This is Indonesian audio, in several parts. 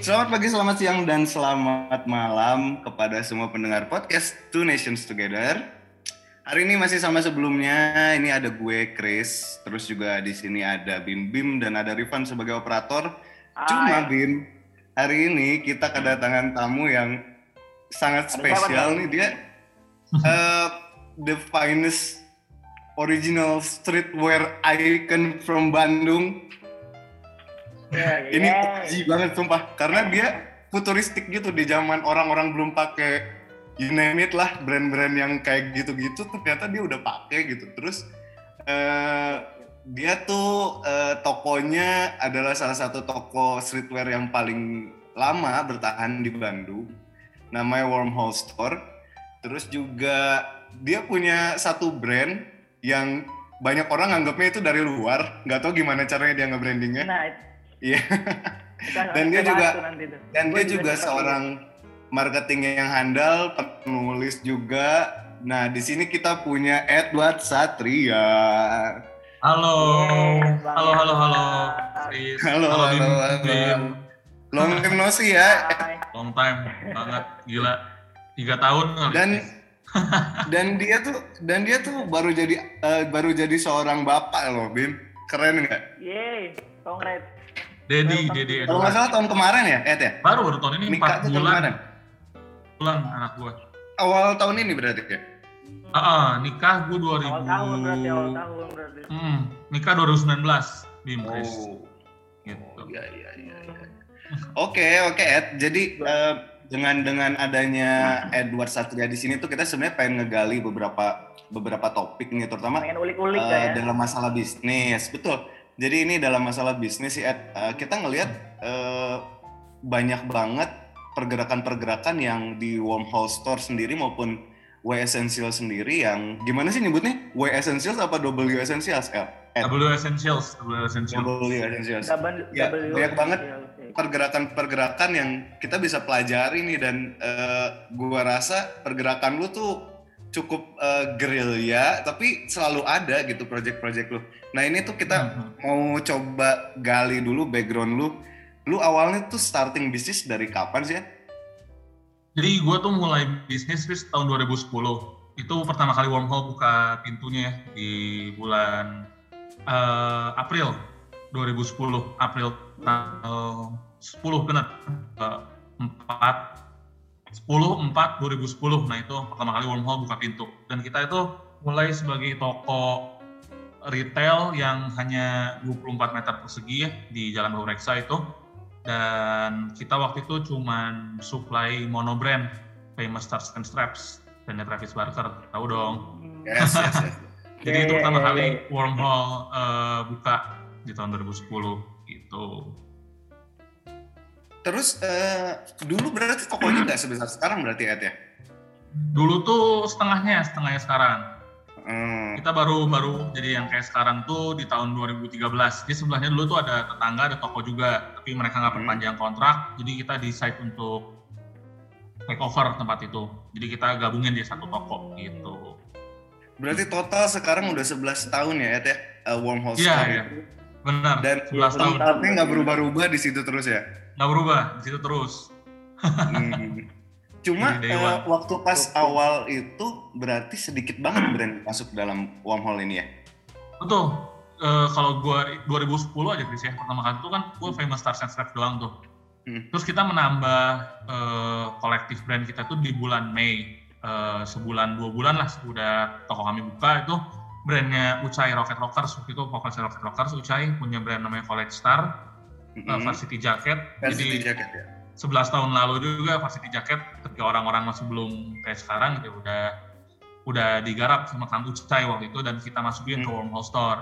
selamat pagi, selamat siang, dan selamat malam kepada semua pendengar podcast Two Nations Together. Hari ini masih sama sebelumnya, ini ada gue Chris, terus juga di sini ada Bim Bim dan ada Rifan sebagai operator. Cuma Bim, hari ini kita kedatangan tamu yang sangat spesial nih dia uh, the finest original streetwear icon from Bandung. Yeah, Ini yeah. Banget sumpah karena dia futuristik gitu di zaman orang-orang belum pakai you name it lah brand-brand yang kayak gitu-gitu ternyata dia udah pakai gitu. Terus eh dia tuh eh, tokonya adalah salah satu toko streetwear yang paling lama bertahan di Bandung. Namanya Wormhole Store. Terus juga dia punya satu brand yang banyak orang anggapnya itu dari luar, nggak tahu gimana caranya dia nge-brandingnya. Nah, Iya. Dan dia juga-. Dan dia juga seorang marketing yang handal, penulis juga. Nah, di sini kita punya Edward Satria. Halo, Bang halo, halo, halo. Halo, halo, halo. Long time no see ya. Long time banget, gila. Tiga tahun kali. Dan dan dia tuh dan dia tuh baru jadi eh, baru jadi seorang bapak loh, Bim. Keren nggak? Yeay, congrats. Dedi, Dedi, Kalau nggak salah tahun kemarin ya, Ed ya? Baru baru tahun ini tuh tahun bulan, kemarin. bulan anak gua. Awal tahun ini berarti ya? Ah, ah, nikah gua 2000. Awal tahun berarti, awal tahun berarti. Hmm, nikah 2019, Bim, Chris. Oh. Gitu. Iya, iya, iya. iya. Oke, oke Ed. Jadi eh, dengan dengan adanya Edward Satria di sini tuh kita sebenarnya pengen ngegali beberapa beberapa topik nih, terutama Pengen ulik-ulik eh, lah ya. dalam masalah bisnis. Betul. Jadi ini dalam masalah bisnis sih Ed, eh, kita ngelihat eh, banyak banget pergerakan-pergerakan yang di Wormhole Store sendiri maupun W Essential sendiri yang gimana sih nyebutnya? W Essentials apa W Essentials? Ed? Ed? W Essentials, W Essentials. W Essentials. Double, Ya, double banyak banget. pergerakan-pergerakan yang kita bisa pelajari nih dan eh, gua rasa pergerakan lu tuh cukup eh, gerilya tapi selalu ada gitu project-project lu. Nah ini tuh kita Mhm. mau coba gali dulu background lu. Lu awalnya tuh starting bisnis dari kapan sih ya? Jadi gue tuh mulai bisnis Chris tahun 2010. Itu pertama kali Wormhole buka pintunya ya di bulan eh, April 2010. April tanggal 10 benar. Eh, 4 10 4 2010. Nah itu pertama kali Wormhole buka pintu. Dan kita itu mulai sebagai toko retail yang hanya 24 meter persegi ya di Jalan Baureksa itu dan kita waktu itu cuman supply mono brand famous stars and straps brandnya Travis Barker tahu dong. Yes, yes, yes. jadi Iya, itu pertama iya, kali iya. wormhole eh, buka di tahun 2010 gitu Terus eh, dulu berarti tokonya nggak sebesar sekarang berarti Ed ya? dulu tuh setengahnya setengahnya sekarang Hmm. kita baru baru jadi yang kayak sekarang tuh di tahun 2013 di sebelahnya dulu tuh ada tetangga ada toko juga tapi mereka nggak Hmm. perpanjang kontrak jadi kita decide untuk take over tempat itu jadi kita gabungin di satu toko gitu Berarti total sekarang udah 11 tahun ya Ed ya? Eh, Wormhole Iya, iya. Benar Dan 11 tahun Tapi nggak berubah-ubah di situ terus ya? nggak berubah di situ terus Hmm. Cuma one. waktu pas awal itu berarti sedikit banget brand masuk dalam wormhole ini ya. betul Eh, kalau gua 2010 aja Chris ya pertama kali itu kan gua famous stars and straps doang tuh Hmm. terus kita menambah eh, kolektif brand kita tuh di bulan Mei Eh, sebulan dua bulan lah sudah toko kami buka itu brandnya Ucai Rocket Rockers waktu itu vokalisnya Rocket Rockers Ucai punya brand namanya College Star eh, Mhm. Varsity Jacket Varsity jadi jacket ya. 11 tahun lalu juga Varsity Jacket ketika orang-orang masih belum kayak sekarang gitu udah udah digarap sama Kang Ucai waktu itu dan kita masukin ke Hmm. Wormhole Store.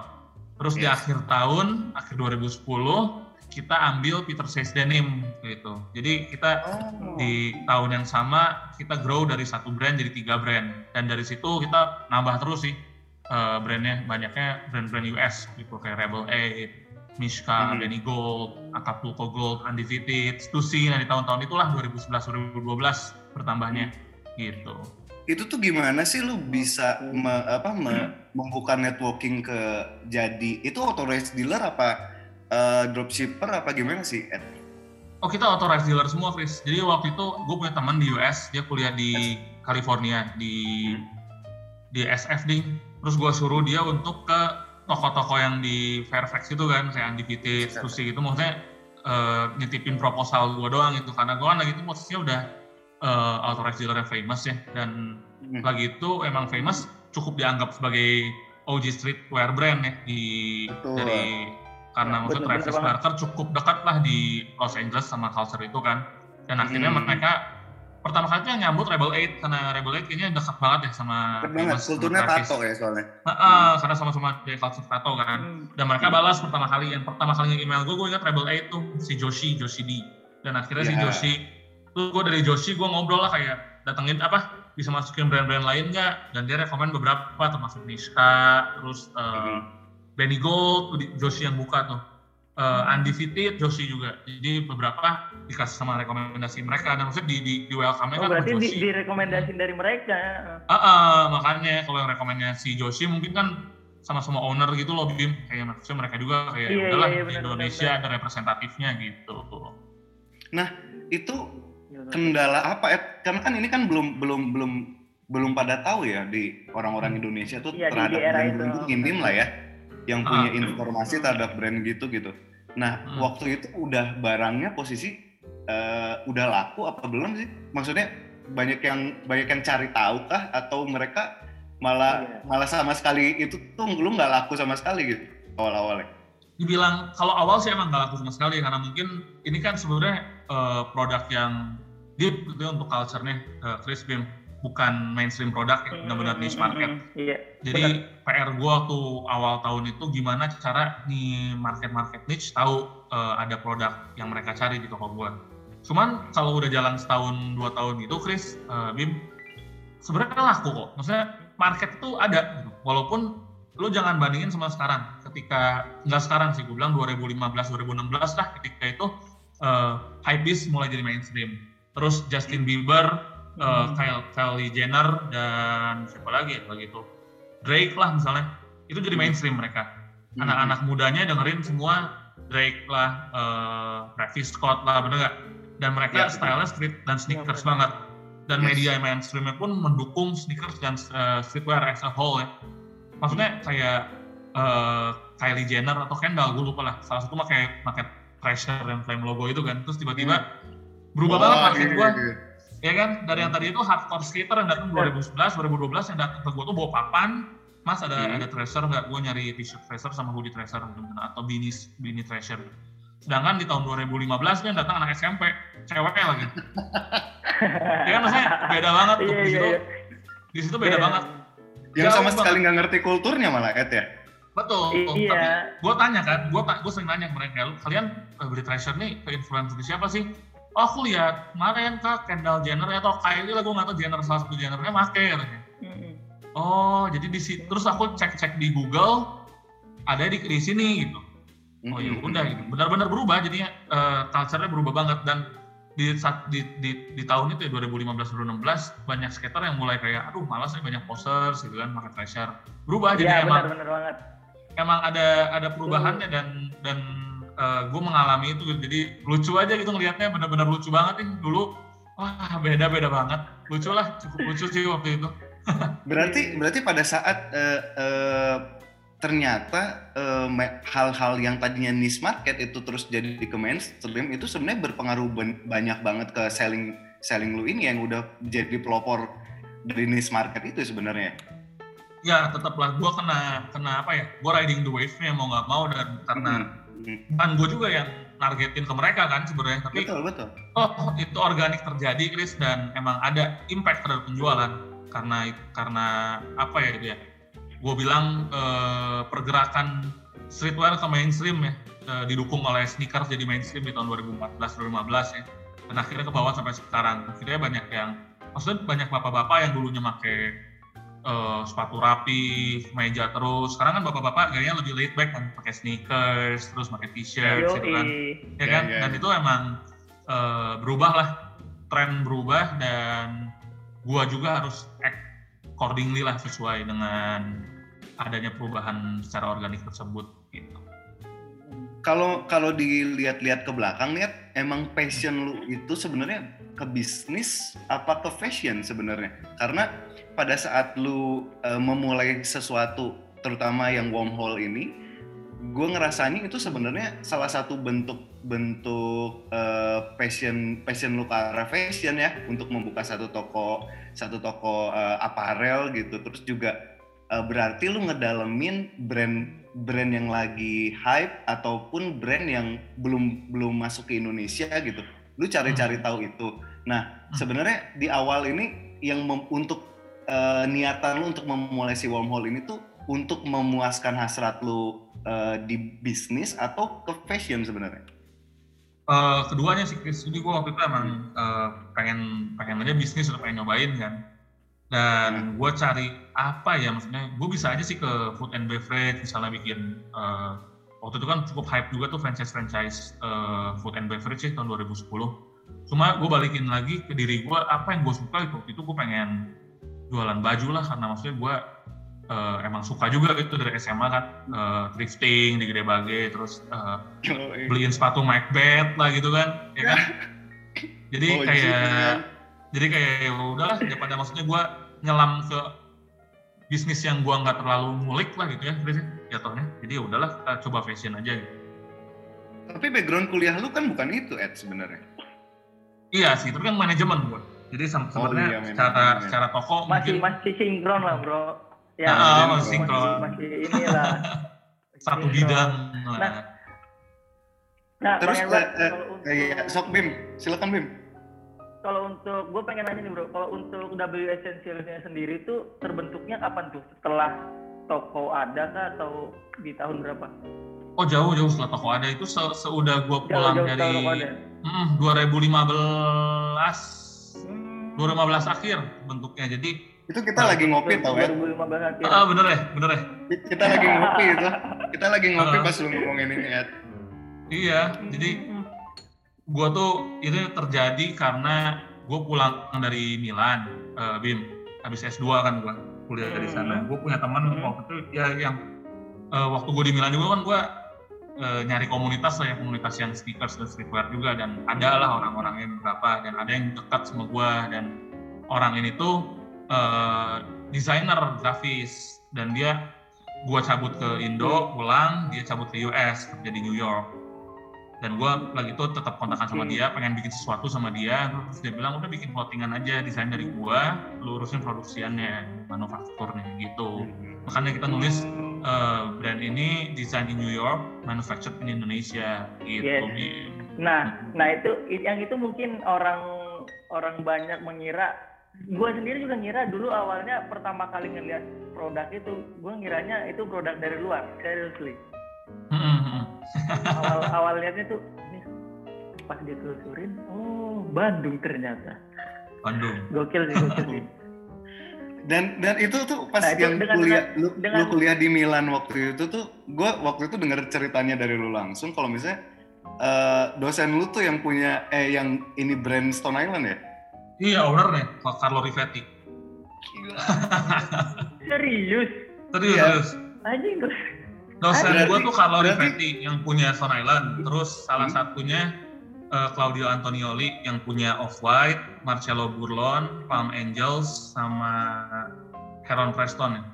Terus di Yes. akhir tahun, akhir 2010 kita ambil Peter Says Denim gitu. Jadi kita Oh. di tahun yang sama kita grow dari satu brand jadi tiga brand dan dari situ kita nambah terus sih eh, brandnya banyaknya brand-brand US gitu kayak Rebel 8, Mishka, Mhm. Benny Gold, Acapulco Gold, Undefeated, Stussy, nah di tahun-tahun itulah 2011-2012 bertambahnya gitu. Itu tuh gimana sih lu bisa me- apa me- membuka networking ke jadi itu authorized dealer apa eh, dropshipper apa gimana sih Ed? Oh kita authorized dealer semua, Chris. Jadi waktu itu gue punya teman di US, dia kuliah di California di di SF ding. Terus gue suruh dia untuk ke toko-toko yang di Fairfax itu kan, kayak Undefeated, Siap. Susi gitu. Maksudnya eh, nitipin proposal gue doang gitu, karena gue kan lagi itu posisinya udah eh, authorized dealer yang famous ya. Dan Hmm. lagi itu emang famous cukup dianggap sebagai OG streetwear brand ya di Betul. dari karena Ya, maksudnya Travis. Barker cukup dekat lah di Los Angeles sama culture itu kan dan akhirnya Hmm. mereka pertama kali tuh yang nyambut Rebel 8 karena Rebel 8 kayaknya dekat banget ya sama Keren banget, kulturnya tato ya soalnya. Heeh, karena sama-sama dari culture tato kan Hmm. dan mereka balas pertama kali yang pertama kali email gue gue ingat Rebel 8 tuh si Joshi Joshi D dan akhirnya si Ya. Joshi tuh gue dari Joshi gue ngobrol lah kayak datengin apa bisa masukin brand-brand lain nggak dan dia rekomend beberapa termasuk Niska terus uh, Mhm. Benny Gold Joshi yang buka tuh uh, Undefeated Joshi juga jadi beberapa dikasih sama rekomendasi mereka dan maksudnya di di, di welcome Oh kan berarti sama di, Joshi direkomendasiin dari mereka. Ah, ah, makanya kalau yang rekomendasi Joshi mungkin kan sama-sama owner gitu loh Bim kayak maksudnya mereka juga kayak Iya, udahlah iya, iya, di benar, Indonesia benar, ada representatifnya gitu Itu Gimana? kendala apa ya? Karena kan ini kan belum belum belum belum pada tahu ya di orang-orang Indonesia tuh Iya, di- terhadap di era brand itu. itu minim lah ya, yang Ah. punya informasi terhadap brand gitu gitu. Nah Hmm. waktu itu udah barangnya posisi eh, udah laku apa belum sih? Maksudnya banyak yang banyak yang cari tahu kah atau mereka malah Iya. malah sama sekali itu tuh belum nggak laku sama sekali gitu awal-awalnya. dibilang kalau awal sih emang nggak laku sama sekali karena mungkin ini kan sebenarnya eh, produk yang deep gitu ya untuk culture-nya eh, Chris Bim bukan mainstream produk ya benar-benar niche market Hmm, Iya. Jadi PR gue waktu awal tahun itu gimana cara nih market-market niche tahu eh, ada produk yang mereka cari di toko gue. Cuman kalau udah jalan setahun dua tahun gitu, Chris, eh, Bim, sebenarnya laku kok. Maksudnya market itu ada, gitu. walaupun lu jangan bandingin sama sekarang. Ketika nggak sekarang sih, gue bilang 2015-2016 lah ketika itu eh, hypebeast mulai jadi mainstream. Terus Justin Bieber, eh, Hmm. Kyle- Kylie Jenner dan siapa lagi ya lagi itu Drake lah misalnya. Itu jadi mainstream mereka. Hmm. anak-anak mudanya dengerin semua Drake lah eh, Travis Scott lah bener nggak? Dan mereka Ya, stylenya street dan sneakers betul. banget. Dan Yes. media mainstreamnya pun mendukung sneakers dan eh, streetwear as a whole ya. Maksudnya kayak eh, Kylie Jenner atau Kendall gue lupa lah. Salah satu pakai pakai Treasure yang flame logo itu kan. Terus tiba-tiba berubah Oh, banget market iya, gua. iya, iya. Ya kan dari yang tadi itu hardcore skater yang datang 2011 2012 yang datang ke gue tuh bawa papan mas ada Hmm. ada treasure nggak gue nyari t-shirt treasure sama hoodie treasure gitu, atau beanie beanie treasure sedangkan di tahun 2015 nih yang datang anak SMP ceweknya lagi ya kan maksudnya beda banget tuh Iya, di iya, situ iya. di situ beda Iya. banget Yang Jauh sama banget. sekali nggak ngerti kulturnya malah Ed ya. betul Iya. tapi gue tanya kan gue gue sering nanya ke mereka "Lu- kalian beli treasure nih ke influencer siapa sih oh aku lihat kemarin kak Kendall Jenner atau Kylie lah gue nggak tahu Jenner salah satu Jennernya make katanya Hmm. Oh, jadi di situ terus aku cek-cek di Google ada di di sini gitu. Oh ya udah gitu. Benar-benar berubah jadinya eh, culture-nya berubah banget dan di saat di, di, di tahun itu ya 2015 2016 banyak skater yang mulai kayak aduh malas nih banyak posters gitu kan pakai treasure. Berubah jadi Iya emang benar benar banget. emang ada ada perubahannya dan dan gue mengalami itu gitu. jadi lucu aja gitu ngelihatnya benar-benar lucu banget nih dulu wah beda beda banget lucu lah cukup lucu sih waktu itu Berarti berarti pada saat eh, eh, ternyata eh, hal-hal yang tadinya niche market itu terus jadi ke mainstream itu sebenarnya berpengaruh ban- banyak banget ke selling selling lu ini yang udah jadi pelopor dari niche market itu sebenarnya. ya tetaplah gue kena kena apa ya gue riding the wave-nya mau nggak mau dan karena Mm-mm. Kan gue juga yang nargetin ke mereka kan sebenarnya tapi betul betul. oh itu organik terjadi Chris dan emang ada impact terhadap penjualan. Karena karena apa ya itu ya? Gue bilang eh, pergerakan streetwear ke mainstream ya eh, didukung oleh sneakers jadi mainstream di tahun 2014 2015 ya. Dan akhirnya ke bawah sampai sekarang. Akhirnya banyak yang maksudnya banyak bapak-bapak yang dulunya pakai eh, sepatu rapi meja terus sekarang kan bapak-bapak gayanya lebih laid back kan pakai sneakers terus pakai t-shirt gitu kan ya kan ya, dan ya. itu emang eh, berubah lah tren berubah dan gua juga harus act accordingly lah sesuai dengan adanya perubahan secara organik tersebut gitu. Kalau kalau dilihat-lihat ke belakang lihat emang passion lu itu sebenarnya ke bisnis apa ke fashion sebenarnya? Karena pada saat lu uh, memulai sesuatu, terutama yang wormhole ini, gue ngerasanya itu sebenarnya salah satu bentuk bentuk uh, passion passion lu ke arah fashion ya untuk membuka satu toko satu toko uh, aparel gitu terus juga uh, berarti lu ngedalemin brand brand yang lagi hype ataupun brand yang belum belum masuk ke Indonesia gitu lu cari-cari hmm. tahu itu nah hmm. sebenarnya di awal ini yang untuk uh, niatan lu untuk memulai si wormhole ini tuh untuk memuaskan hasrat lu uh, di bisnis atau ke fashion sebenarnya? Uh, keduanya sih Chris, jadi gue waktu itu emang uh, pengen pengen aja bisnis atau pengen nyobain kan dan hmm. gue cari apa ya maksudnya gue bisa aja sih ke food and beverage misalnya bikin uh, waktu itu kan cukup hype juga tuh franchise franchise uh, food and beverage sih tahun 2010 cuma gue balikin lagi ke diri gue apa yang gue suka itu itu gue pengen jualan baju lah karena maksudnya gue uh, emang suka juga gitu dari SMA kan uh, thrifting di Gede Bage terus uh, beliin sepatu Macbeth lah gitu kan ya kan? Jadi oh, kayak iya. jadi kayak ya udahlah daripada maksudnya gue nyelam ke bisnis yang gue nggak terlalu ngulik lah gitu ya jatuhnya. Jadi ya udahlah kita coba fashion aja. Gitu. tapi background kuliah lu kan bukan itu Ed sebenarnya. Iya sih tapi kan manajemen gue jadi oh, sebenarnya oh, iya, secara secara toko masih mungkin, masih sinkron lah bro. Ya nah, masih, sinkron. masih, masih inilah. Satu bidang nah, nah terus uh, uh, untuk, ya, sok Bim. Silakan Bim. Kalau untuk gue pengen nanya nih bro. Kalau untuk W Essentialsnya sendiri tuh terbentuknya kapan tuh? Setelah toko ada kah atau di tahun berapa? Oh jauh jauh setelah toko ada. Itu se seudah gue pulang jauh, jauh dari mm, 2015 hmm. 2015 akhir bentuknya jadi itu kita lagi ngopi tau ya? Ah bener ya, bener ya. Kita lagi ngopi itu. Kita lagi ngopi pas lu ngomongin ini ya. Iya, jadi gua tuh itu terjadi karena gue pulang dari Milan, uh, Bim, habis S2 kan gua kuliah dari sana. Hmm. Gue punya teman hmm. waktu itu ya yang uh, waktu gue di Milan juga kan gue uh, nyari komunitas lah ya komunitas yang sneakers dan streetwear juga dan ada lah orang-orangnya beberapa dan ada yang dekat sama gue dan orang ini tuh uh, desainer grafis dan dia gua cabut ke Indo pulang dia cabut ke US kerja di New York. Dan gua lagi tuh tetap kontakan sama dia pengen bikin sesuatu sama dia terus dia bilang udah bikin clothingan aja desain dari gua lurusin produksiannya manufakturnya gitu. Makanya kita nulis uh, brand ini desain di New York manufactured in Indonesia gitu yes. nah nah itu yang itu mungkin orang orang banyak mengira gue sendiri juga ngira dulu awalnya pertama kali ngeliat produk itu gue ngiranya itu produk dari luar seriously. Awal awal liatnya tuh ini pas ditelusurin oh Bandung ternyata. Bandung. Gokil sih gokil sih dan dan itu tuh pas nah, itu yang dengan, kuliah dengan, lu, dengan, lu kuliah di Milan waktu itu tuh gue waktu itu dengar ceritanya dari lu langsung kalau misalnya uh, dosen lu tuh yang punya eh yang ini brand Stone Island ya Iya, ownernya Pak Carlo Rivetti. serius? Serius, ya. serius. Anjing Dosen gue tuh Carlo Rivetti yang punya Stone Island. Terus salah hmm. satunya uh, Claudio Antonioli yang punya Off White, Marcelo Burlon, Palm Angels, sama Heron Preston ya.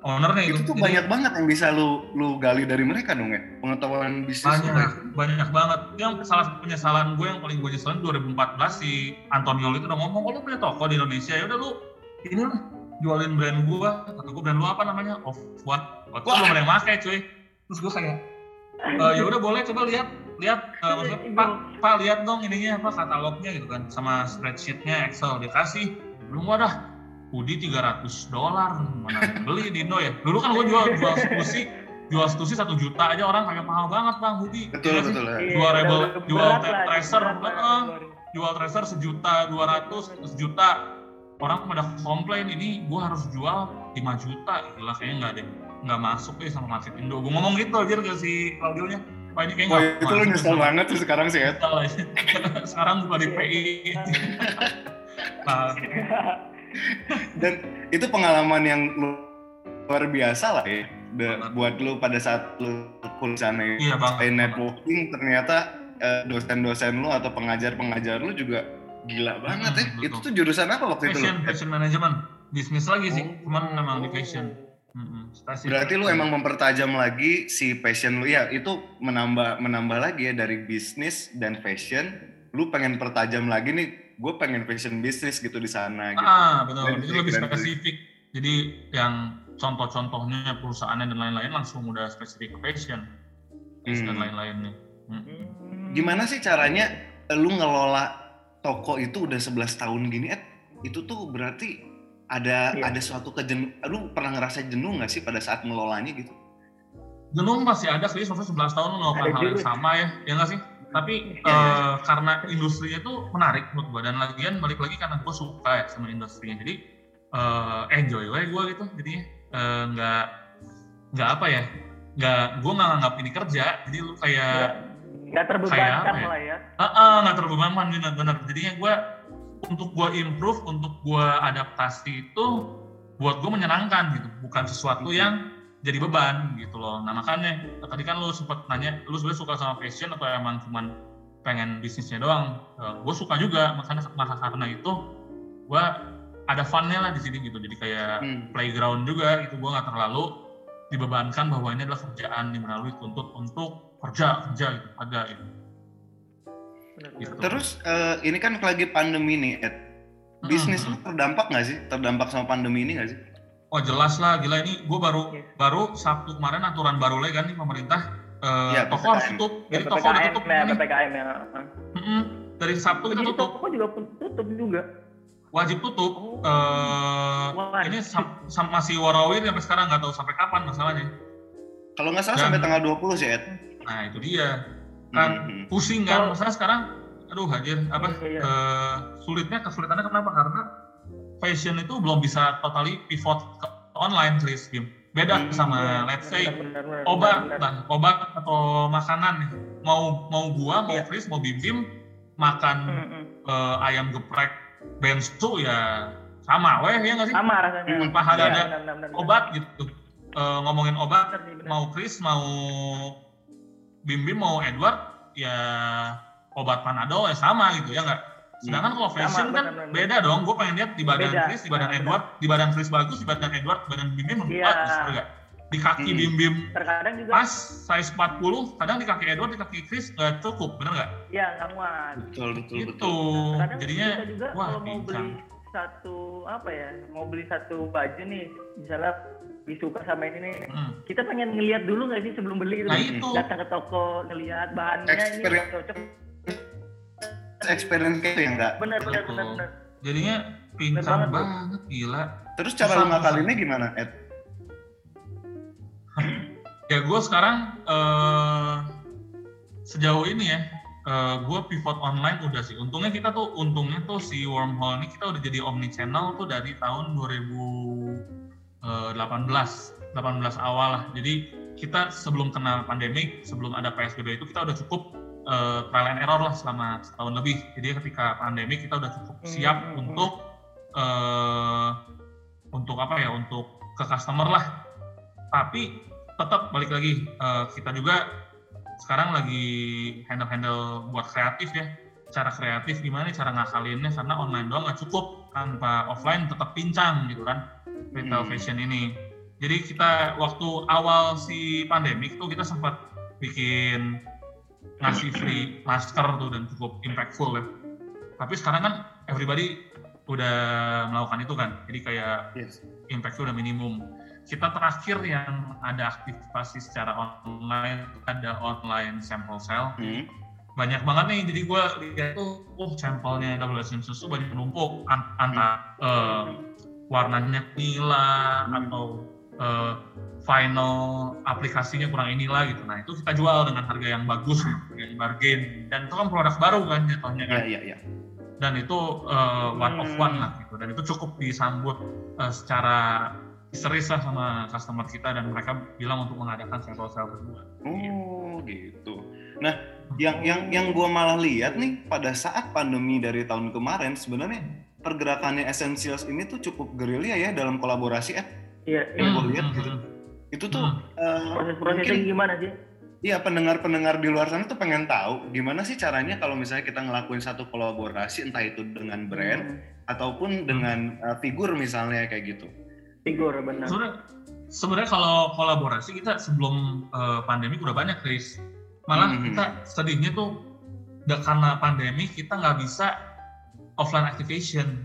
Ownernya itu, itu tuh banyak banget yang bisa lu lu gali dari mereka dong ya? Pengetahuan bisnis banyak mereka. banyak banget. Yang salah satu penyesalan gue yang paling gue nyesalin 2014 si Antonio itu udah ngomong kalau lu punya toko di Indonesia ya udah lu ini lah jualin brand gue kata gue brand lu apa namanya? Off what waktu belum ada yang pakai cuy. Terus gue kayak e, ya udah boleh coba lihat lihat uh, maksudnya pak pak lihat dong ininya apa katalognya gitu kan sama spreadsheetnya Excel dia kasih belum ada. Hoodie 300 dolar. Mana beli di Indo ya? Dulu kan gue jual jual stusi jual stusi satu juta aja orang kayak mahal banget bang hoodie betul ya, betul ya. jual rebel jual tracer uh, jual tracer sejuta dua ratus sejuta. Orang pada komplain ini gue harus jual 5 juta. Gila kayaknya nggak deh nggak masuk deh sama market Indo. Gue ngomong gitu aja ke si Claudio nya Wah ini kayaknya nggak itu lu nyesel banget sih sekarang sih ya sekarang buka di PI nah, dan itu pengalaman yang luar biasa lah ya buat lu pada saat lu kuliah sana iya, networking ternyata eh, dosen-dosen lu atau pengajar-pengajar lu juga gila banget ya. Hmm, Itu betul. tuh jurusan apa waktu itu lu? Fashion, fashion management. Bisnis lagi sih, Oh. cuman memang di fashion. Spesifik. Berarti lu emang mempertajam lagi si passion lu ya itu menambah menambah lagi ya dari bisnis dan fashion. Lu pengen pertajam lagi nih, gue pengen fashion bisnis gitu di sana gitu. Ah, betul. Itu lebih spesifik. Jadi yang contoh-contohnya perusahaannya dan lain-lain langsung udah spesifik fashion dan Hmm. lain-lainnya. Mm. Hmm. Gimana sih caranya lu ngelola toko itu udah 11 tahun gini, Ed? Itu tuh berarti ada Iya. ada suatu kejenuh. Lu pernah ngerasa jenuh nggak sih pada saat ngelolanya gitu? Jenuh pasti ada sih, maksudnya 11 tahun lu melakukan hal yang sama ya, ya nggak sih? Tapi Iya, eh, karena industrinya tuh menarik menurut gua dan lagian balik lagi karena gue suka ya sama industrinya, jadi eh, enjoy aja gue gitu, jadinya eh, nggak nggak apa ya, nggak gue nggak nganggap ini kerja, jadi lu kayak Ya, nggak terbebankan ya? lah ya. ah ah, nggak terbebankan benar-benar, jadinya gue untuk gue improve, untuk gue adaptasi itu buat gue menyenangkan gitu, bukan sesuatu yang jadi beban gitu loh. Nah makanya tadi kan lu sempat nanya, lu sebenarnya suka sama fashion atau emang cuman pengen bisnisnya doang? gue suka juga, makanya maka karena itu gue ada funnya lah di sini gitu. Jadi kayak Hmm. playground juga itu gue nggak terlalu dibebankan bahwa ini adalah kerjaan yang melalui tuntut untuk kerja kerja gitu, agak gitu. Benar, Gitu. benar. Terus eh, ini kan lagi pandemi nih, Ed. Bisnis Hmm. terdampak nggak sih? Terdampak sama pandemi ini nggak sih? Oh jelas lah, gila ini gue baru Iya. baru Sabtu kemarin aturan baru lagi kan nih pemerintah eh, Iya, toko PPKM. harus tutup, Ya, jadi toko udah tutup ya, nih. PPKM ya. Mm-mm. Dari Sabtu kita Jadi tutup, toko juga pun tutup juga. wajib tutup. Oh. Wah. ini sam- sam- masih warawir sampai sekarang nggak tahu sampai kapan masalahnya. Kalau nggak salah Dan- sampai tanggal 20 sih, Ed. Nah itu dia kan Hmm. pusing kan, masalah sekarang, aduh hajar apa Iya, iya. eh, sulitnya kesulitannya kenapa? Karena fashion itu belum bisa totally pivot ke online, Chris. Bim. Beda Hmm, sama let's say Benar, benar, benar, obat, nah, obat atau makanan nih. Mau mau gua, mau Iya. Chris, mau Bim Bim makan Hmm, hmm. eh, ayam geprek bensu ya sama weh ya nggak sih? Sama rasanya. Hmm, Tanpa ada, Iya, benar, benar. obat gitu. Eh, ngomongin obat, mau Chris, mau Bim Bim, mau Edward, ya obat Panadol ya sama gitu ya nggak? Sedangkan kalau fashion Sama, kan benar, benar. beda dong. Gue pengen lihat di badan Beda. Chris, di badan Benar, Edward, di badan Chris bagus, di badan Edward, di badan Bim Bim Iya. bagus, nggak? Di kaki Hmm. Bim Bim Terkadang juga pas size 40, kadang di kaki Edward, di kaki Chris nggak cukup, bener nggak? ya nggak muat. Betul, betul, Gitu. betul. Kadang Jadinya, juga wah kalau mau beli satu apa ya, mau beli satu baju nih, misalnya disuka sama ini nih, Hmm. kita pengen ngelihat dulu nggak sih sebelum beli itu? Nah itu, Datang ke toko, ngelihat bahannya ini Experience. cocok. Experience kayak itu ya enggak? Benar, benar, benar, benar. jadinya pincang banget, banget, gila. Terus cara Susah, lu ngakalinnya gimana, Ed? Ya gue sekarang eh, sejauh ini ya, eh, gue pivot online udah sih. Untungnya kita tuh, untungnya tuh si Wormhole ini kita udah jadi omni channel tuh dari tahun 2018, 18 awal lah. Jadi kita sebelum kena pandemik, sebelum ada PSBB itu kita udah cukup eh, trial and error lah selama setahun lebih. Jadi ketika pandemi kita udah cukup siap Hmm, hmm, hmm. untuk eh, untuk apa ya, untuk ke customer lah. Tapi tetap balik lagi eh, kita juga sekarang lagi handle-handle buat kreatif ya cara kreatif gimana cara ngakalinnya karena online doang nggak cukup tanpa offline tetap pincang gitu kan retail Hmm. fashion ini jadi kita waktu awal si pandemik tuh kita sempat bikin ngasih free masker tuh dan cukup impactful ya tapi sekarang kan everybody udah melakukan itu kan jadi kayak Yes. impactnya udah minimum. Kita terakhir yang ada aktivasi secara online ada online sample sale. Hmm. Banyak banget nih, jadi gue lihat tuh, oh sampelnya WSM susu banyak menumpuk an- antara eh, warnanya nila Hmm. atau eh, final aplikasinya kurang inilah gitu. Nah itu kita jual dengan harga yang bagus, harga yang bargain. Dan itu kan produk baru kan jatuhnya kan Iya, iya, iya. dan itu uh, one of Hmm. one lah gitu dan itu cukup disambut uh, secara serius lah sama customer kita dan mereka bilang untuk mengadakan sampel sale berdua. Oh, gitu. Nah, yang yang yang gua malah lihat nih pada saat pandemi dari tahun kemarin sebenarnya pergerakannya Essentials ini tuh cukup gerilya ya dalam kolaborasi Ed. Iya, iya. Yang gua lihat Hmm, gitu. hmm, Itu tuh Hmm. eh, Proses-prosesnya mungkin gimana sih? Iya pendengar-pendengar di luar sana tuh pengen tahu gimana sih caranya kalau misalnya kita ngelakuin satu kolaborasi entah itu dengan brand Hmm, ataupun dengan uh, figur misalnya kayak gitu. figur benar. Sebenarnya sebenarnya kalau kolaborasi kita sebelum eh, pandemi udah banyak, Chris. Malah Mhm. kita sedihnya tuh karena pandemi kita nggak bisa offline activation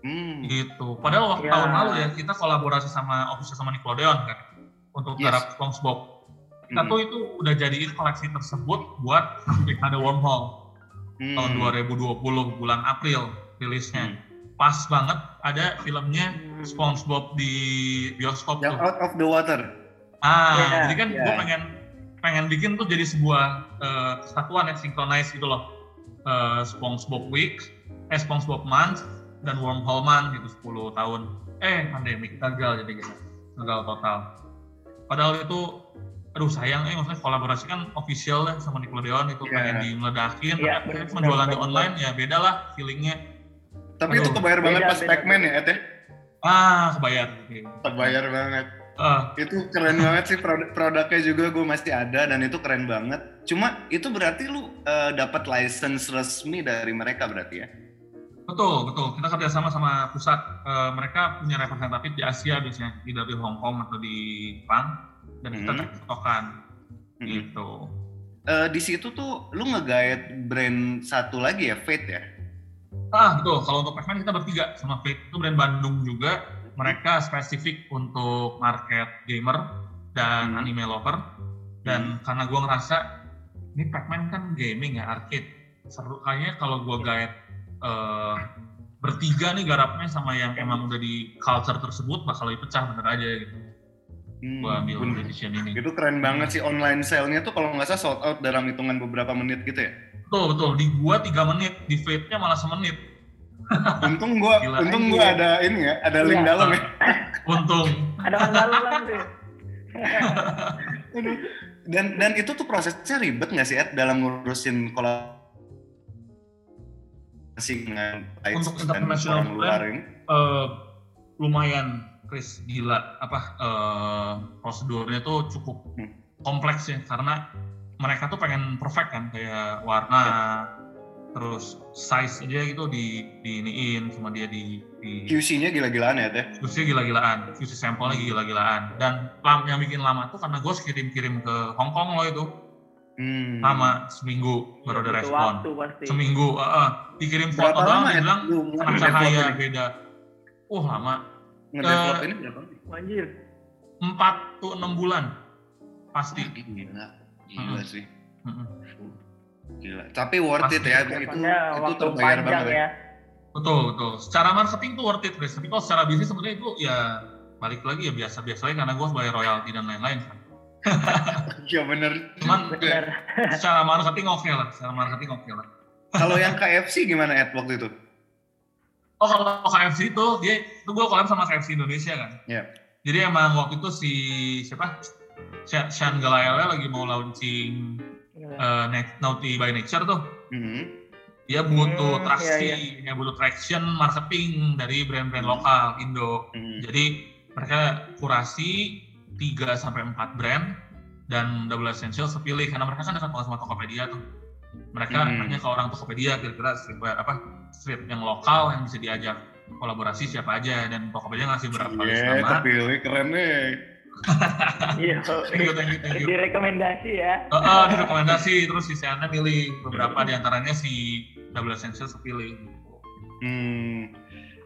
Hmm. gitu. Padahal waktu Ya. tahun lalu ya kita kolaborasi sama official sama Nickelodeon kan untuk Yes. garap SpongeBob. Kita Hmm. tuh itu udah jadiin koleksi tersebut buat ada wormhole Hmm. tahun 2020 bulan April rilisnya. Pas banget ada filmnya Hmm. SpongeBob di bioskop Yang tuh. out of the water. Ah, Iya, jadi kan iya. gue pengen pengen bikin tuh jadi sebuah eh, kesatuan yang synchronize gitu loh. Eh, SpongeBob Week, eh SpongeBob Month dan Wormhole Month gitu 10 tahun. Eh, pandemik gagal jadi gitu. Gagal total. Padahal itu aduh sayang eh maksudnya kolaborasi kan official ya sama Nickelodeon itu Iya. pengen dimeledakin Iya, tapi benar, penjualan di online ya beda lah feelingnya Tapi itu Aduh. kebayar banget Beda, pas Pac-Man ya, Ed ya? ah kebayar gitu. Kebayar banget. Eh, Itu keren banget sih produk produknya juga gue masih ada dan itu keren banget. Cuma itu berarti lu uh, dapat license resmi dari mereka berarti ya? Betul, betul. Kita kerjasama sama pusat. Eh, mereka punya representatif di Asia biasanya, di Hong Kong atau di Jepang. Dan kita Hmm. tektokan, Hmm. gitu. Eh, di situ tuh lu nge-guide brand satu lagi ya, Fate ya? Ah, betul. Kalau untuk Pac-Man kita bertiga sama Fate. Itu brand Bandung juga. Mereka spesifik untuk market gamer dan Hmm. anime lover. Dan karena gue ngerasa, ini Pac-Man kan gaming ya, arcade. Seru kayaknya kalau gue guide eh, bertiga nih garapnya sama yang emang udah di culture tersebut bakal lebih pecah bener aja gitu. Hmm, Gue ambil bener. decision ini. Itu keren banget sih online sale-nya tuh kalau nggak salah sold out dalam hitungan beberapa menit gitu ya. Betul, betul. Di gua 3 menit, di Fate-nya malah semenit. Untung gua Gila. untung gua ada ini ya, ada link Iya. dalam ya. Untung. Ada penggalan tuh. Aduh. Dan dan itu tuh prosesnya ribet nggak sih Ed dalam ngurusin kolaborasi dengan Untuk orang luar ini? Eh, lumayan, Chris, gila. Apa, eh, prosedurnya tuh cukup Hmm. kompleks ya, karena mereka tuh pengen perfect kan, kayak warna, terus size aja gitu di diiniin sama dia di, di QC-nya gila-gilaan ya Teh. QC gila-gilaan, QC sampelnya gila-gilaan. Dan yang bikin lama tuh karena gue kirim-kirim ke Hong Kong loh itu, Hmm. lama seminggu baru ada respon. Waktu pasti. Seminggu, uh, uh, dikirim Berapa foto doang, Ed bilang kena cahaya beda. Uh lama, Ngedevelop ini berapa? Anjir. 4 tuh 6 bulan pasti. Gila, gila Hmm. sih. Mm-mm. Gila. Tapi worth it Pasti. ya, itu itu waktu terbayar panjang banget ya. ya. Betul, betul. Secara marketing tuh worth it, Chris. Tapi kalau secara bisnis sebenarnya itu ya balik lagi ya biasa-biasa aja karena gue bayar royalti dan lain-lain kan. Iya bener. Cuman Bener. secara marketing oke lah, secara marketing oke lah. Kalau yang KFC gimana Ed waktu itu? Oh kalau KFC itu dia itu gue collab sama KFC Indonesia kan. Iya. Jadi emang waktu itu si siapa? Sean Galaele lagi mau launching uh, Next- Naughty by Nature tuh. Hmm. Dia butuh Hmm, traksi, dia butuh traction marketing dari brand-brand lokal Indo. Hmm. Jadi mereka kurasi 3 sampai 4 brand dan Double Essential sepilih karena mereka kan dekat banget sama Tokopedia tuh. Mereka Hmm. nanya ke orang Tokopedia kira-kira streetwear apa street yang lokal yang bisa diajak kolaborasi siapa aja dan Tokopedia ngasih berapa list Iya, nama. kepilih keren nih. Iya. Direkomendasi ya. Uh, uh, direkomendasi terus si Seana milih beberapa di antaranya si Double Essential sepilih. Hmm.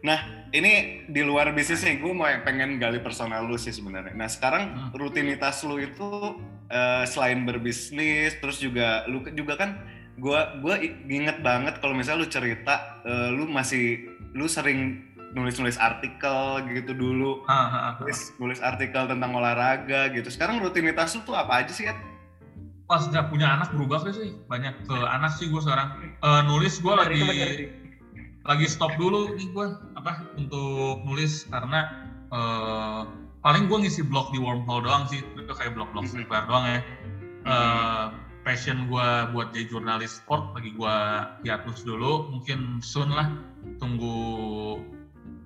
Nah, ini di luar bisnis nih, gue mau pengen gali personal lu sih sebenarnya. Nah, sekarang Hmm. rutinitas lu itu eh, selain berbisnis, terus juga lu juga kan, gue gue inget banget kalau misalnya lu cerita, eh, lu masih lu sering nulis-nulis artikel gitu dulu, Ah, ah, ah. nulis, nulis artikel tentang olahraga gitu. Sekarang rutinitas lu tuh apa aja sih, Ed? Pas sejak punya anak berubah sih banyak ke anak sih gue sekarang. Eh, nulis gue lagi itu bener. Lagi stop dulu nih gue apa untuk nulis karena eh, paling gue ngisi blog di wormhole doang sih itu kayak blog-blog Mhm. streetwear doang ya. Eh, passion gue buat jadi jurnalis sport lagi gue hiatus dulu mungkin soon lah tunggu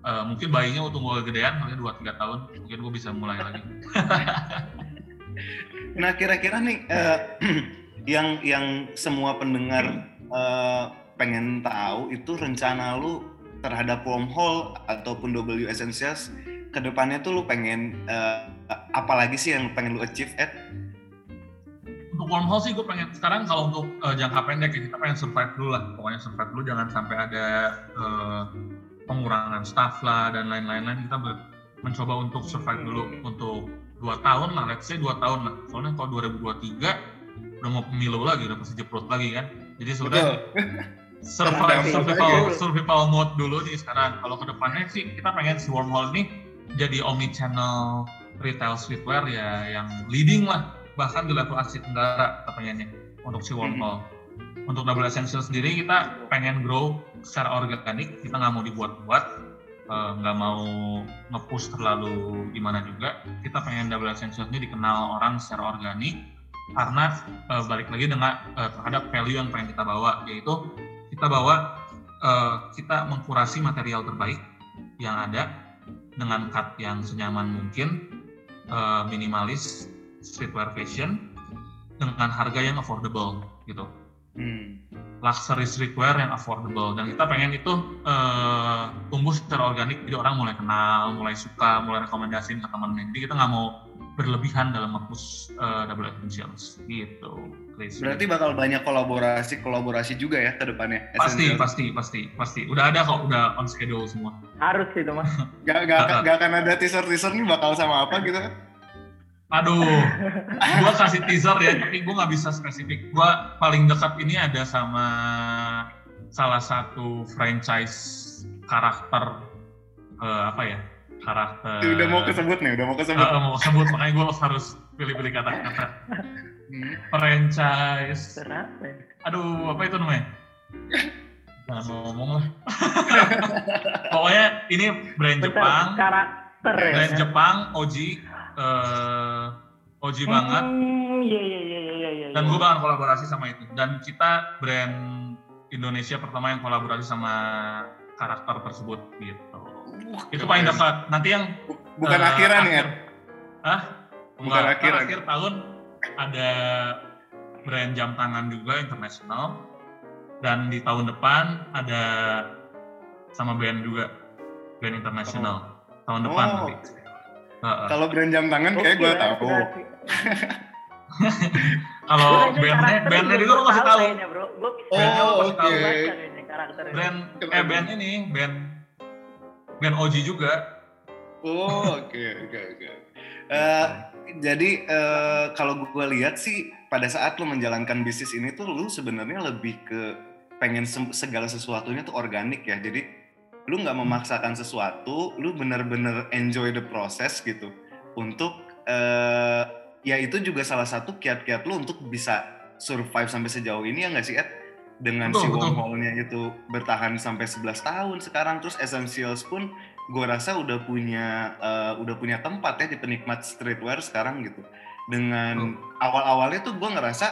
eh, mungkin bayinya tunggu kegedean mungkin dua tiga tahun mungkin gue bisa mulai lagi. Nah kira-kira nih uh, yang yang semua pendengar uh, pengen tahu itu rencana lu terhadap wormhole ataupun W Essentials ke depannya tuh lu pengen uh, apalagi sih yang pengen lu achieve Ed? Untuk wormhole sih gue pengen sekarang kalau untuk uh, jangka pendek ya kita pengen survive dulu lah. Pokoknya survive dulu jangan sampai ada uh, pengurangan staff lah dan lain-lain. Kita mencoba untuk survive dulu. Untuk dua tahun lah let's say dua tahun lah. Soalnya kalau 2023 udah mau pemilu lagi udah pasti jeprot lagi kan. Jadi sudah survive survival survival mode dulu nih sekarang. Kalau ke depannya sih kita pengen si Wormhole ini jadi omni channel retail streetwear ya yang leading lah bahkan di level Asia Tenggara kita pengennya untuk si Wormhole. Hmm. Untuk Double Essential sendiri kita pengen grow secara organik, kita nggak mau dibuat-buat, eh, nggak uh, mau nge-push terlalu gimana juga. Kita pengen Double Essential ini dikenal orang secara organik karena uh, balik lagi dengan uh, terhadap value yang pengen kita bawa yaitu kita bawa uh, kita mengkurasi material terbaik yang ada dengan cut yang senyaman mungkin uh, minimalis streetwear fashion dengan harga yang affordable gitu. Hmm. luxury streetwear yang affordable. Dan kita pengen itu uh, tumbuh secara organik jadi orang mulai kenal mulai suka mulai rekomendasiin ke teman jadi kita nggak mau berlebihan dalam nge uh, double essentials gitu Chris. Berarti bakal banyak kolaborasi kolaborasi juga ya ke depannya. Pasti pasti pasti pasti. Udah ada kok, udah on schedule semua. Harus itu mas. gak, gak, gak akan ada teaser teaser nih bakal sama apa gitu kan? Aduh, gua kasih teaser ya, tapi gua nggak bisa spesifik. Gua paling dekat ini ada sama salah satu franchise karakter uh, apa ya? Karakter. Udah mau kesebut nih, udah mau kesebut. Uh, mau kesebut, makanya gua harus pilih-pilih kata-kata hmm. franchise. Berapa? aduh apa itu namanya? Jangan ngomong lah. Pokoknya ini brand Bentar, Jepang. karakter ya, brand ya, Jepang Oji uh, Oji hmm, banget. iya, iya iya iya iya iya. Dan gue bakal kolaborasi sama itu. Dan kita brand Indonesia pertama yang kolaborasi sama karakter tersebut gitu. Uh, itu paling dekat. Nanti yang bukan uh, akhiran ya? ah bukan akhir akhir tahun ada brand jam tangan juga internasional dan di tahun depan ada sama brand juga brand internasional oh. tahun depan oh. nanti. Uh, Kalau brand jam tangan kayak gue tahu. Kalau bandnya bandnya itu lo kasih tahu. Oh oke. Okay. Brand eh band ini band band OG juga. Oh oke oke oke. Jadi uh, kalau gue lihat sih pada saat lo menjalankan bisnis ini tuh lo sebenarnya lebih ke pengen segala sesuatunya tuh organik ya. Jadi lu nggak memaksakan sesuatu, lu bener-bener enjoy the process gitu. Untuk uh, ya itu juga salah satu kiat-kiat lu untuk bisa survive sampai sejauh ini ya nggak sih Ed? Dengan betul, si wormhole-nya itu bertahan sampai 11 tahun sekarang terus Essentials pun gue rasa udah punya uh, udah punya tempat ya di penikmat streetwear sekarang gitu. Dengan hmm. awal-awalnya tuh gue ngerasa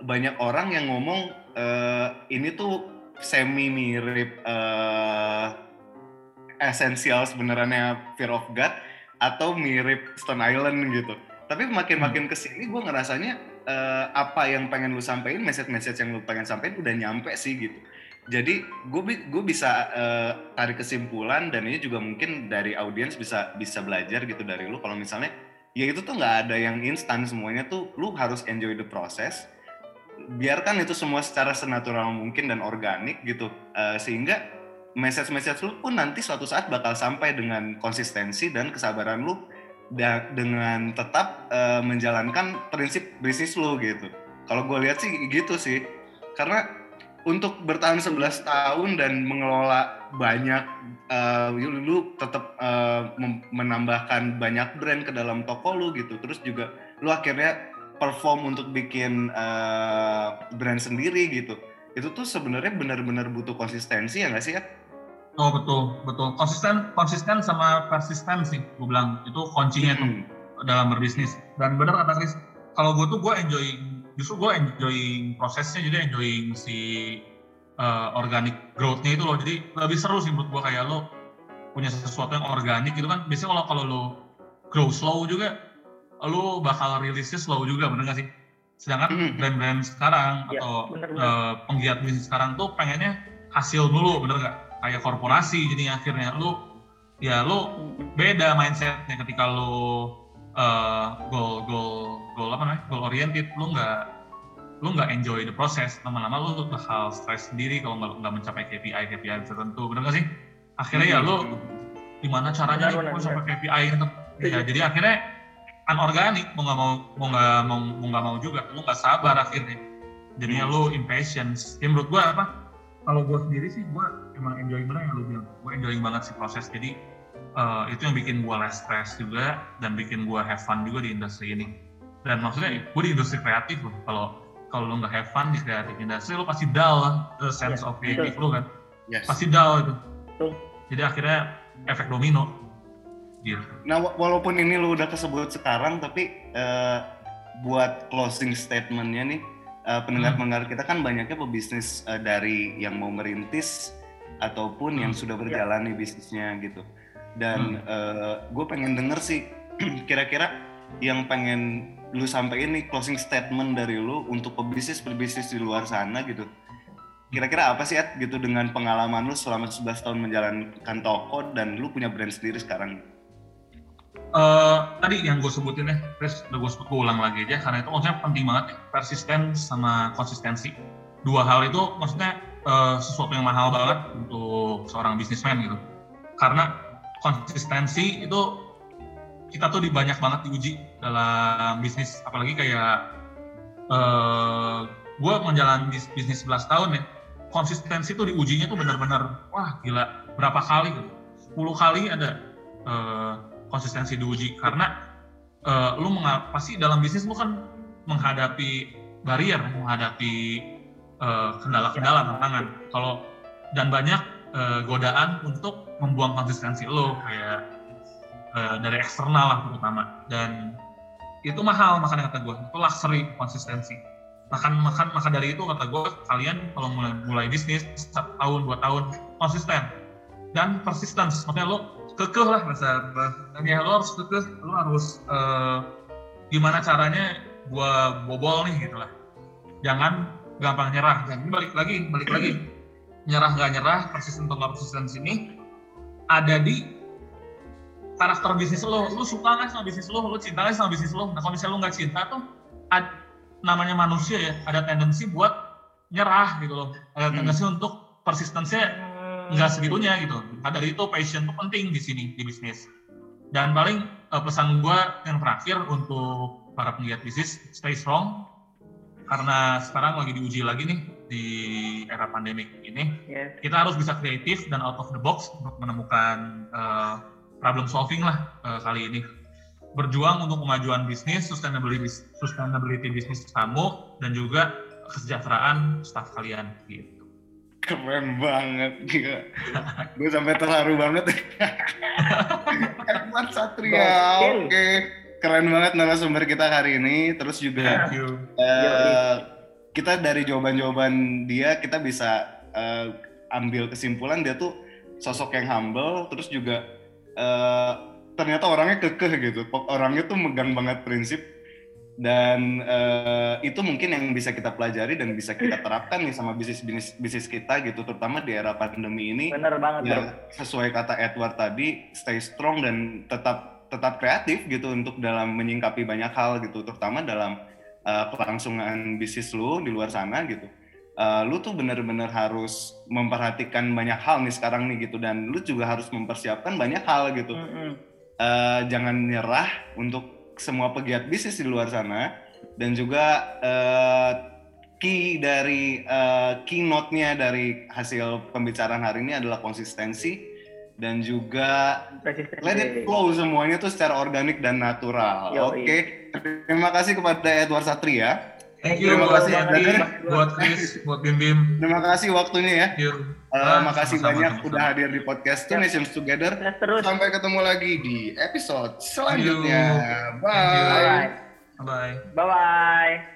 banyak orang yang ngomong uh, ini tuh semi mirip uh, esensial sebenarnya Fear of God atau mirip Stone Island gitu. Tapi makin-makin hmm. ke sini gue ngerasanya uh, apa yang pengen lu sampaikan, message-message yang lu pengen sampaikan udah nyampe sih gitu jadi gue gue bisa uh, tarik kesimpulan dan ini juga mungkin dari audiens bisa bisa belajar gitu dari lu. Kalau misalnya ya itu tuh nggak ada yang instan semuanya tuh lu harus enjoy the process. Biarkan itu semua secara senatural mungkin dan organik gitu uh, sehingga message-message lu pun nanti suatu saat bakal sampai dengan konsistensi dan kesabaran lu da dengan tetap uh, menjalankan prinsip bisnis lu gitu. Kalau gue lihat sih gitu sih. Karena untuk bertahan 11 tahun dan mengelola banyak uh, lu tetap uh, menambahkan banyak brand ke dalam toko lu gitu. Terus juga lu akhirnya perform untuk bikin uh, brand sendiri gitu. Itu tuh sebenarnya benar-benar butuh konsistensi ya nggak sih ya? Oh betul betul. Konsisten konsisten sama persisten sih gue bilang. Itu kuncinya hmm. tuh dalam berbisnis. Dan benar kata Chris kalau gue tuh gue enjoy justru gue enjoying prosesnya jadi enjoying si uh, organic growth-nya itu loh jadi lebih seru sih menurut gue kayak lo punya sesuatu yang organik gitu kan biasanya kalau kalau lo grow slow juga lu bakal rilisnya slow juga bener gak sih? Sedangkan Mhm. brand-brand sekarang Ya, atau bener-bener. eh, penggiat bisnis sekarang tuh pengennya hasil dulu bener gak? Kayak korporasi jadi akhirnya lu ya lu Mm-mm. beda mindsetnya ketika lu eh, goal goal goal apa namanya? Goal oriented. Lu nggak lu nggak enjoy the process. Lama-lama lu bakal stres sendiri kalau nggak nggak mencapai KPI KPI tertentu. Bener gak sih? Akhirnya ya lu gimana caranya Benar, benar, sampai KPI itu ya jadi akhirnya anorganik. Mau nggak mau mau nggak mau mau nggak mau juga. Lu nggak sabar akhirnya. Jadinya lu impatience. Ya menurut gua apa? Kalau gua sendiri sih gua emang enjoying bener yang lu bilang. Gua enjoying banget sih proses. Jadi eh, itu yang bikin gua less stress juga dan bikin gua have fun juga di industri ini. Dan maksudnya gua di industri kreatif loh. Kalau kalau lu nggak have fun di kreatif industri lu pasti dull lah the sense Iya, of creative lu kan? Yes. pasti dull itu. Betul. jadi akhirnya efek domino. Gitu. Nah, wa- walaupun ini lu udah kesebut sekarang, tapi eh, buat closing statementnya nih, eh, pendengar-pendengar kita kan banyaknya pebisnis eh, dari yang mau merintis ataupun yang Hmm. sudah berjalan nih bisnisnya gitu. Dan gue pengen denger sih, kira-kira yang pengen lu sampaikan nih closing statement dari lu untuk pebisnis-pebisnis di luar sana gitu. Kira-kira apa sih Ed gitu dengan pengalaman lu selama 11 tahun menjalankan toko dan lu punya brand sendiri sekarang? Eh, tadi yang gue sebutin ya, Chris, udah gue sebut gue ulang lagi aja, karena itu maksudnya penting banget ya, persisten sama konsistensi. Dua hal itu maksudnya eh, sesuatu yang mahal banget untuk seorang bisnismen gitu. Karena konsistensi itu kita tuh di banyak banget diuji dalam bisnis, apalagi kayak eh gue menjalani bis- bisnis 11 tahun ya, konsistensi tuh diujinya tuh benar-benar wah gila berapa kali gitu. 10 kali ada eh, konsistensi diuji karena eh, lu pasti dalam bisnis lu kan menghadapi barrier, menghadapi kendala-kendala tantangan. Kalau dan banyak eh, godaan untuk membuang konsistensi lo kayak eh, dari eksternal lah terutama. Dan itu mahal makanya kata gue itu luxury konsistensi. Makan makan maka dari itu kata gue kalian kalau mulai mulai bisnis satu tahun dua tahun konsisten. Dan persistence maksudnya lo kekeh lah bahasa bahasanya lo harus kekeh lo harus eh, gimana caranya gua bobol nih gitu lah. Jangan gampang nyerah. Dan ini balik lagi balik lagi nyerah nggak nyerah persisten atau nggak persisten sini ada di karakter bisnis lo lo suka nggak sama bisnis lo lo cinta nggak sama bisnis lo nah kalau misalnya lo nggak cinta tuh ad- namanya manusia ya ada tendensi buat nyerah gitu loh ada Hmm. tendensi untuk persistensinya nggak segitunya gitu. Maka dari itu passion itu penting di sini di bisnis. Dan paling eh, pesan gue yang terakhir untuk para penggiat bisnis stay strong karena sekarang lagi diuji lagi nih di era pandemik ini Yes. kita harus bisa kreatif dan out of the box untuk menemukan eh, problem solving lah eh, kali ini berjuang untuk kemajuan bisnis sustainability sustainability bisnis kamu dan juga kesejahteraan staff kalian gitu. Keren banget, gila. Gue sampai terharu banget. Edward Satria, oke. Keren banget narasumber kita hari ini. Terus juga Thank you. eh, kita dari jawaban-jawaban dia kita bisa eh, ambil kesimpulan dia tuh sosok yang humble. Terus juga eh, ternyata orangnya kekeh gitu. Orangnya tuh megang banget prinsip dan eh, itu mungkin yang bisa kita pelajari dan bisa kita terapkan nih sama bisnis bisnis bisnis kita gitu terutama di era pandemi ini Bener banget, bro. ya sesuai kata Edward tadi stay strong dan tetap tetap kreatif gitu untuk dalam menyingkapi banyak hal gitu terutama dalam uh, kelangsungan bisnis lu di luar sana gitu. Uh, lu tuh bener-bener harus memperhatikan banyak hal nih sekarang nih gitu. Dan lu juga harus mempersiapkan banyak hal gitu. Mm-mm. Eh, jangan nyerah untuk semua pegiat bisnis di luar sana. Dan juga eh, key dari eh, keynote-nya dari hasil pembicaraan hari ini adalah konsistensi dan juga let it flow semuanya tuh secara organik dan natural. Oke, terima kasih kepada Edward Satria. Thank you Terima kasih, Edward. buat Chris, buat Bim Bim. Terima kasih waktunya ya. Thank you. Eh, Ah, makasih banyak sama-sama. udah hadir di podcast Two Ya. Nations Together. Terus. Sampai ketemu lagi di episode selanjutnya. You. Bye. Alright. Bye. Bye-bye.